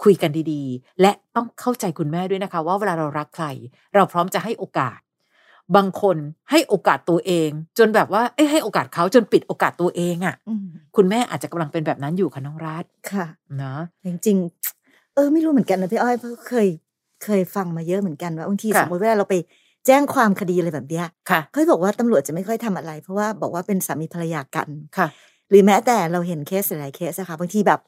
คุยกันดีๆ และต้องเข้าใจคุณแม่ด้วยนะคะ ว่าเวลาเรารักใคร เราพร้อมจะให้โอกาส บางคนให้โอกาสตัวเอง จนแบบว่าเอ้ยให้โอกาสเขาจนปิดโอกาสตัวเองอะ่ะอืมคุณแม่อาจจะกำลังเป็นแบบนั้นอยู่ค่ะน้องรัฐค่ะนะจริงๆเออไม่รู้เหมือนกันนะพี่อ้อยเพราะเคยเคยฟังมาเยอะเหมือนกันว่าบางทีสมมติเวลาเราไปแจ้งความคดีอะไรแบบเนี้ยค่ะเขาบอกว่าตำรวจจะไม่ค่อยทำอะไร เพราะว่าบอกว่าเป็นสามีภรรยากันค่ะ หรือแม้แต่เราเห็นเคสหลายๆเคสอะค่ะบางทีแบบ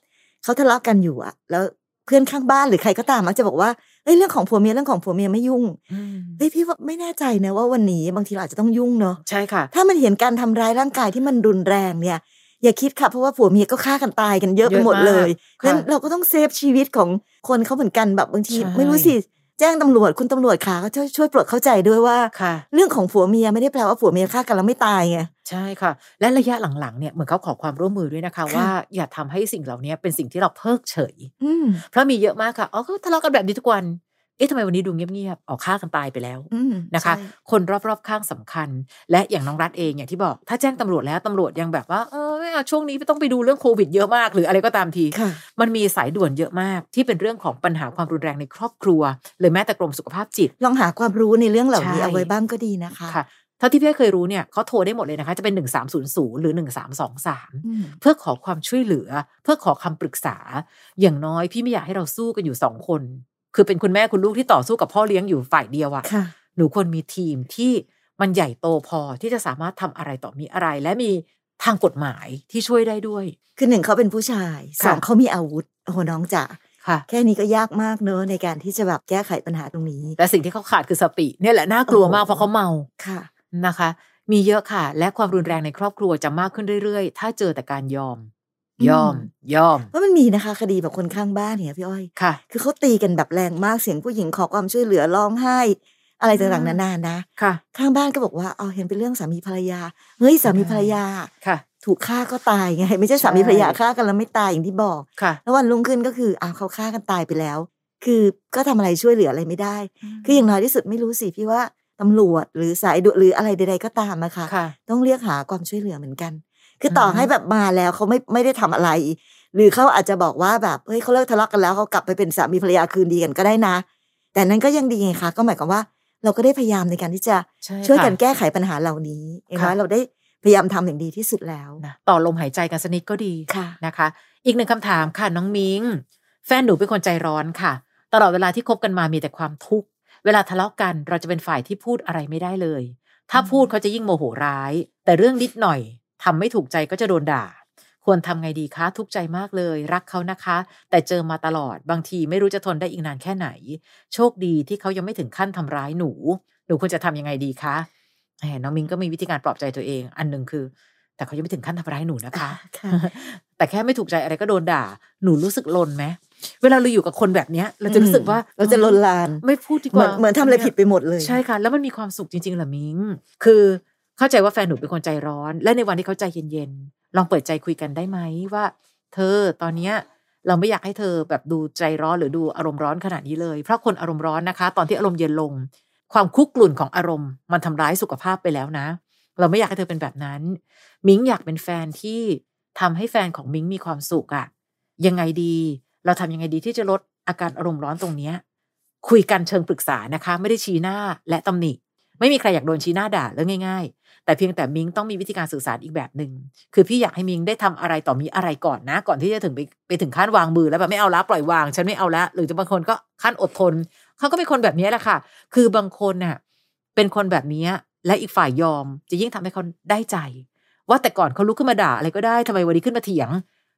เขาทะเลาะกันอยู่อะแล้วเพื่อนข้างบ้านหรือใครก็ตามมักจะบอกว่าเอ้ยเรื่องของผัวเมียเรื่องของผัวเมียไม่ยุ่งอืมเฮ้ยพี่ว่าไม่แน่ใจนะว่าวันนี้บางทีเราอาจจะต้องยุ่งเนาะใช่ค่ะ ถ้ามันเห็นการทำร้ายร่างกายที่มันรุนแรงเนี่ย อย่าคิดค่ะเพราะว่าผัวเมียก็ฆ่ากันตายกันเยอะไปหมดเลยเยอะมากนั้นค่ะเราก็ต้อง save ชีวิตของคนเขาเหมือนกันแบบบางทีใช่ไม่รู้สิแจ้งตำรวจคุณตำรวจค่ะก็ช่วยช่วยโปรดเข้าใจด้วยว่าค่ะเรื่องของผัวเมียไม่ได้แปลว่าผัวเมียฆ่ากันแล้วไม่ตายไง ใช่ค่ะ และระยะหลังๆเนี่ยเหมือนเขาขอความร่วมมือด้วยนะคะค่ะว่าอย่าทำให้สิ่งเหล่านี้เป็นสิ่งที่เราเพิกเฉยอืมเพราะมีเยอะมากค่ะอ๋อก็ทะเลาะกันแบบนี้ทุกวันเอ๊ะทำไมวันนี้ดูเงียบๆอ๋อฆ่ากันตายไปแล้วอืมนะคะใช่คนรอบๆข้างสำคัญ และอย่างน้องรัฐเองอย่างที่บอก ถ้าแจ้งตำรวจแล้วตำรวจยังแบบว่าเออไม่เอาช่วงนี้ไม่ต้องไปดูเรื่องโควิดเยอะมาก หรืออะไรก็ตามทีค่ะมันมีสายด่วนเยอะมาก ที่เป็นเรื่องของปัญหาความรุนแรงในครอบครัวหรือแม้แต่กรมสุขภาพจิต ลองหาความรู้ในเรื่องเหล่านี้ใช่เอาไว้บ้างก็ดีนะคะ ค่ะถ้าที่พี่เคยรู้เนี่ยเขาโทรได้หมดเลยนะคะ จะเป็น 1300 หรือ 1323อืมเพื่อขอความช่วยเหลือ เพื่อขอคำปรึกษา อย่างน้อยพี่ไม่อยากให้เราสู้กันอยู่สองคน คือเป็นคุณแม่คุณลูกที่ต่อสู้กับพ่อเลี้ยงอยู่ฝ่ายเดียวอะค่ะหนูควรมีทีมที่มันใหญ่โตพอที่จะสามารถทำอะไรต่อมีอะไร และมีทางกฎหมายที่ช่วยได้ด้วย คือหนึ่งเขาเป็นผู้ชายสองค่ะเขามีอาวุธโอ้โหน้องจ๋าค่ะแค่นี้ก็ยากมากเนอะในการที่จะแบบแก้ไขปัญหาตรงนี้ แต่สิ่งที่เขาขาดคือสติ เนี่ยแหละน่ากลัวมากโอ้โหเพราะเขาเมาค่ะ นะคะ มีเยอะค่ะ และความรุนแรงในครอบครัวจะมากขึ้นเรื่อยๆ ถ้าเจอแต่การยอม ยอม ยอมเพราะมันมีนะคะ คดีแบบคนข้างบ้านเนี่ยพี่อ้อยค่ะ คือเขาตีกันแบบแรงมากเสียงผู้หญิงขอความช่วยเหลือร้องไห้ อะไรต่างๆอืมนานานะค่ะ ข้างบ้านก็บอกว่าเอาเห็นเป็นเรื่องสามีภรรยาเฮ้ยสามีภรรยาค่ะถูกฆ่าก็ตายไง ไม่ใช่สามีภรรยาฆ่ากันแล้วไม่ตายอย่างที่บอกค่ะแล้ววันรุ่งขึ้นก็คืออ้าวเขาฆ่ากันตายไปแล้ว คือก็ทำอะไรช่วยเหลืออะไรไม่ได้ คืออย่างน้อยที่สุดไม่รู้สิพี่ว่า ตำรวจหรือสายด่วนหรืออะไรใดๆก็ตามอะค่ะค่ะต้องเรียกหาความช่วยเหลือเหมือนกัน คือต่ออือฮึให้แบบมาแล้วเขาไม่ไม่ได้ทำอะไร หรือเขาอาจจะบอกว่าแบบเฮ้ยเขาเลิกทะเลาะกันแล้วเขากลับไปเป็นสามีภรรยาคืนดีกันก็ได้นะ แต่นั้นก็ยังดีไงคะก็หมายความว่า เราก็ได้พยายามในการที่จะใช่ช่วยกันค่ะแก้ไขปัญหาเหล่านี้อย่างน้อยค่ะเราได้พยายามทำอย่างดีที่สุดแล้วนะต่อลมหายใจกันสกนิดก็ดีค่ะนะคะ อีกหนึ่งคำถามค่ะน้องมิงแฟนหนูเป็นคนใจร้อนค่ะ ตลอดเวลาที่คบกันมามีแต่ความทุกข์ เวลาทะเลาะกันเราจะเป็นฝ่ายที่พูดอะไรไม่ได้เลย ถ้าพูดเขาจะยิ่งโมโหร้าย แต่เรื่องนิดหน่อยทำไม่ถูกใจก็จะโดนด่า ควรทำไงดีคะทุกข์ใจมากเลย รักเขานะคะ แต่เจอมาตลอดบางทีไม่รู้จะทนได้อีกนานแค่ไหน โชคดีที่เขายังไม่ถึงขั้นทำร้ายหนู หนูควรจะทำยังไงดีคะแหมน้องมิงก็มีวิธีการปลอบใจตัวเอง อันหนึ่งคือ แต่เขายังไม่ถึงขั้นทำร้ายหนูนะคะค่ะแต่แค่ไม่ถูกใจอะไรก็โดนด่า หนูรู้สึกลนไหม เวลาเราอยู่กับคนแบบเนี้ย เราจะรู้สึกว่าเราจะลนลานไม่พูดดีกเหมือว่านเหมือนทำอะไรผิดไปหมดเลยใช่ค่ะ แล้วมันมีความสุขจริงๆเหรอมิงคือเข้าใจว่าแฟนหนูเป็นคนใจร้อน และในวันที่เขาใจเย็นๆลองเปิดใจคุยกันได้ไหมว่า เธอตอนเนี้ยเราไม่อยากให้เธอแบบดูใจร้อนหรือดูอารมณ์ร้อนขนาดนี้เลย เพราะคนอารมณ์ร้อนนะคะ ตอนที่อารมณ์เย็นลง ความคุกกลุ่นของอารมณ์ มันทำร้ายสุขภาพไปแล้วนะ เราไม่อยากให้เธอเป็นแบบนั้น มิ้งอยากเป็นแฟนที่ทำให้แฟนของมิ้งมีความสุขอะยังไงดี เราทำยังไงดีที่จะลดอาการอารมณ์ร้อนตรงเนี้ยคุยกันเชิงปรึกษานะคะ ไม่ได้ชี้หน้าและตำหนิ ไม่มีใครอยากโดนชี้หน้าด่าเรื่องง่าย ๆ แต่เพียงแต่มิงต้องมีวิธีการสื่อสารอีกแบบหนึ่งคือพี่อยากให้มิงได้ทำอะไรต่อมีอะไรก่อนนะ ก่อนที่จะถึงไปไปถึงขั้นวางมือแล้วแบบไม่เอาละปล่อยวาง ฉันไม่เอาละหรือจะบางคนก็ขั้นอดทนเขาก็เป็นคนแบบนี้แหละค่ะ คือบางคนน่ะเป็นคนแบบนี้และอีกฝ่ายยอม จะยิ่งทำให้เขาได้ใจ ว่าแต่ก่อนเขาลุกขึ้นมาด่าอะไรก็ได้ทำไมวันนี้ขึ้นมาเถียง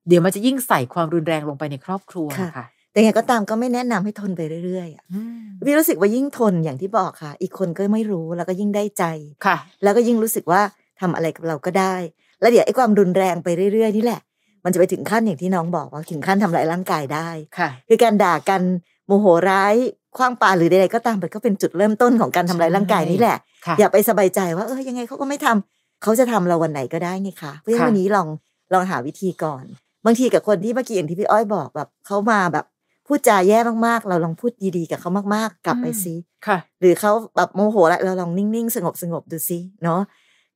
เดี๋ยวมันจะยิ่งใส่ความรุนแรงลงไปในครอบครัวค่ะค่ะแต่ไงก็ตามก็ไม่แนะนำให้ทนไปเรื่อยๆอะอืมพี่รู้สึกว่ายิ่งทนอย่างที่บอกค่ะ อีกคนก็ไม่รู้แล้วก็ยิ่งได้ใจค่ะ แล้วก็ยิ่งรู้สึกว่าทำอะไรกับเราก็ได้ แล้วเดี๋ยวไอ้ความรุนแรงไปเรื่อยๆนี่แหละ มันจะไปถึงขั้นอย่างที่น้องบอกว่าถึงขั้นทำลายร่างกายได้ค่ะ คือการด่ากันโมโหร้ายคว้างปาหรือใดๆก็ตามมันก็เป็นจุดเริ่มต้นของการทำลายร่างกายนี่แหละค่ะอย่าไปสบายใจว่าเออยังไงเขาก็ไม่ทำเขาจะทำเราวันไหนก็ได้ไงคะเพราะฉะนั้นค่ะวันนี้ลองลองหาวิธีก่อน บางทีกับคนที่เมื่อกี้อย่างที่พี่อ้อยบอกแบบเขามาแบบพูดจาแย่มากๆ เราลองพูดดีๆ กับเขามากๆ กลับไปซิค่ะ หรือเขาแบบโมโหแล้วเราลองนิ่งๆ สงบสงบๆดูซิเนาะ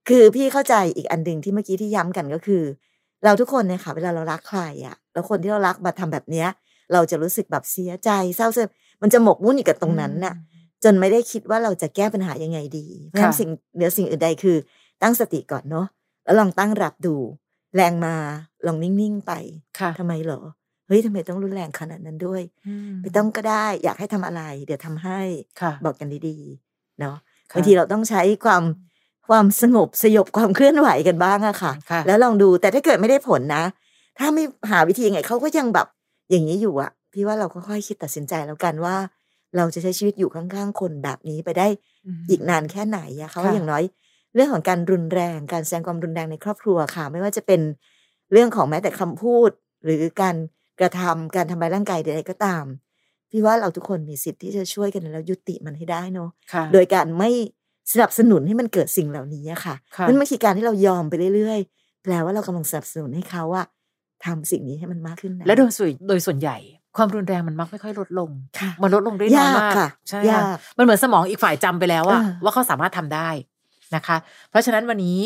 คือพี่เข้าใจอีกอันหนึ่งที่เมื่อกี้ที่ย้ำกันก็คือ เราทุกคนเนี่ยค่ะ เวลาเรารักใครอะแล้วคนที่เรารักมาทำแบบเนี้ย เราจะรู้สึกแบบเสียใจเศร้าเสียมันจะหมกมุ่นอยู่กับตรงนั้นน่ะ จนไม่ได้คิดว่าเราจะแก้ปัญหายังไงดีเพราะฉะนั้นค่ะสิ่งเหนือสิ่งอื่นใดคือ ตั้งสติก่อนเนาะแล้วลองตั้งรับดู แรงมาลองนิ่งๆไปค่ะทำไมเหรอเฮ้ยทำไมต้องรุนแรงขนาดนั้นด้วยไม่ต้องก็ได้ อยากให้ทำอะไร เดี๋ยวทำให้ค่ะบอกกันดีๆเนาะค่ะบางทีเราต้องใช้ความความสงบสยบความเคลื่อนไหวกันบ้างอะค่ะค่ะ แล้วลองดูแต่ถ้าเกิดไม่ได้ผลนะ ถ้าไม่หาวิธียังไงเขาก็ยังแบบอย่างนี้อยู่อะพี่ว่าเราก็ค่อยคิดตัดสินใจแล้วกันว่า เราจะใช้ชีวิตอยู่ข้างๆคนแบบนี้ไปได้อีกนานแค่ไหนอะเขาค่ะอย่างน้อย เรื่องของการรุนแรงการแสดงความรุนแรงในครอบครัวค่ะ ไม่ว่าจะเป็นเรื่องของแม้แต่คำพูด หรือการกระทำการทำร้ายร่างกายใดๆก็ตาม พี่ว่าเราทุกคนมีสิทธิ์ที่จะช่วยกันแล้วยุติมันให้ได้เนาะค่ะโดยการไม่สนับสนุนให้มันเกิดสิ่งเหล่านี้อะค่ะค่ะนั่นไม่ใช่การที่เรายอมไปเรื่อยๆ แปลว่าเรากำลังสนับสนุนให้เขาอะทำสิ่งนี้ให้มันมากขึ้นนะและโดยส่วนโดยส่วนใหญ่ ความรุนแรงมันมักไม่ค่อยลดลงค่ะมันลดลงได้น้อยยากมากค่ะใช่ยาค่ะกมันเหมือนสมองอีกฝ่ายจำไปแล้วอะอ่าว่าเขาสามารถทำได้ นะคะ เพราะฉะนั้นวันนี้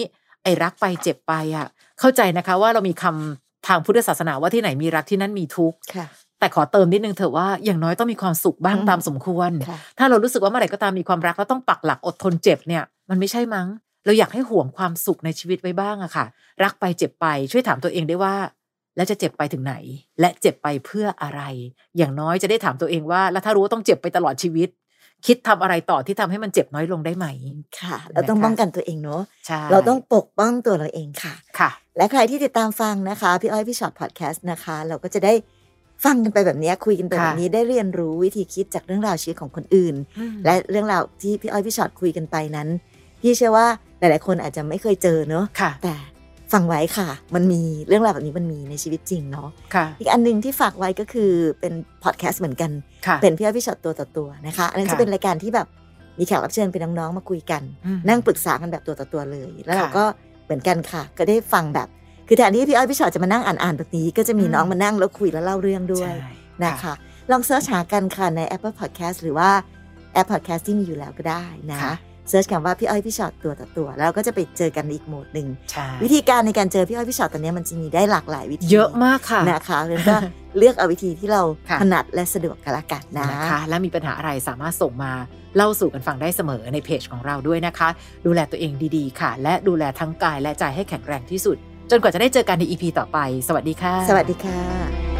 ไอ้รักไปเจ็บไปอะเข้าใจนะคะว่าเรามีคำทางพุทธศาสนาว่าที่ไหนมีรักที่นั่นมีทุกข์ค่ะแต่ขอเติมนิดนึงเถอะว่าอย่างน้อยต้องมีความสุขบ้างอืมตามสมควรค่ะถ้าเรารู้สึกว่าเมื่อไหร่ก็ตามมีความรักแล้วต้องปักหลักอดทนเจ็บเนี่ย มันไม่ใช่มั้ง เราอยากให้ห่วงความสุขในชีวิตไว้บ้างอะค่ะ รักไปเจ็บไปช่วยถามตัวเองได้ว่า แล้วจะเจ็บไปถึงไหน และเจ็บไปเพื่ออะไร อย่างน้อยจะได้ถามตัวเองว่า แล้วถ้ารู้ว่าต้องเจ็บไปตลอดชีวิต คิดทำอะไรต่อที่ทำให้มันเจ็บน้อยลงได้ไหมค่ะ เราต้องนะคะป้องกันตัวเองเนาะใช่เราต้องปกป้องตัวเราเองค่ะค่ะ และใครที่ติดตามฟังนะคะ พี่อ้อยพี่ชอตพอดแคสต์นะคะ เราก็จะได้ฟังกันไปแบบนี้คุยกันไปแบบนี้ได้เรียนรู้วิธีคิดจากเรื่องราวชีวิตของคนอื่น และเรื่องราวที่พี่อ้อยพี่ชอตคุยกันไปนั้น พี่เชื่อว่าหลาย ๆ คนอาจจะไม่เคยเจอเนอะค่ะแต่ ฟังไว้ค่ะ มันมีเรื่องราวแบบนี้มันมีในชีวิตจริงเนาะค่ะอีกอันหนึ่งที่ฝากไว้ก็คือเป็นพอดแคสต์เหมือนกันค่ะเป็นพี่อ้อยพี่ชอตตัวต่อตัวนะคะ อันนั้นค่ะจะเป็นรายการที่แบบมีแขกรับเชิญเป็นน้องๆมาคุยกันอืมนั่งปรึกษากันแบบตัวต่อตัวเลย แล้วเราค่ะก็เหมือนกันค่ะ ก็ได้ฟังแบบ คือแทนที่พี่อ้อยพี่ชอตจะมานั่งอ่านๆแบบนี้ ก็จะมีอืมน้องมานั่งแล้วคุยแล้วเล่าเรื่องด้วยใช่นะคะลองเสิร์ชหากันค่ะใน Apple Podcast หรือว่าแอป Podcast ที่มีอยู่แล้วก็ได้นะค่ะ เสิร์ชคำว่าพี่อ้อยพี่ชอตตัวต่อตัว แล้วก็จะไปเจอกันในอีกโหมดหนึ่งใช่วิธีการในการเจอพี่อ้อยพี่ชอตตอนนี้มันจะมีได้หลากหลายวิธีเยอะมากค่ะนะคะแล้วก็เลือกเอาวิธีที่เราค่ะถนัดและสะดวกกันละกันนะนะคะ และมีปัญหาอะไรสามารถส่งมาเล่าสู่กันฟังได้เสมอในเพจของเราด้วยนะคะ ดูแลตัวเองดีๆ ค่ะ และดูแลทั้งกายและใจให้แข็งแรงที่สุด จนกว่าจะได้เจอกันใน EP ต่อไป สวัสดีค่ะ สวัสดีค่ะ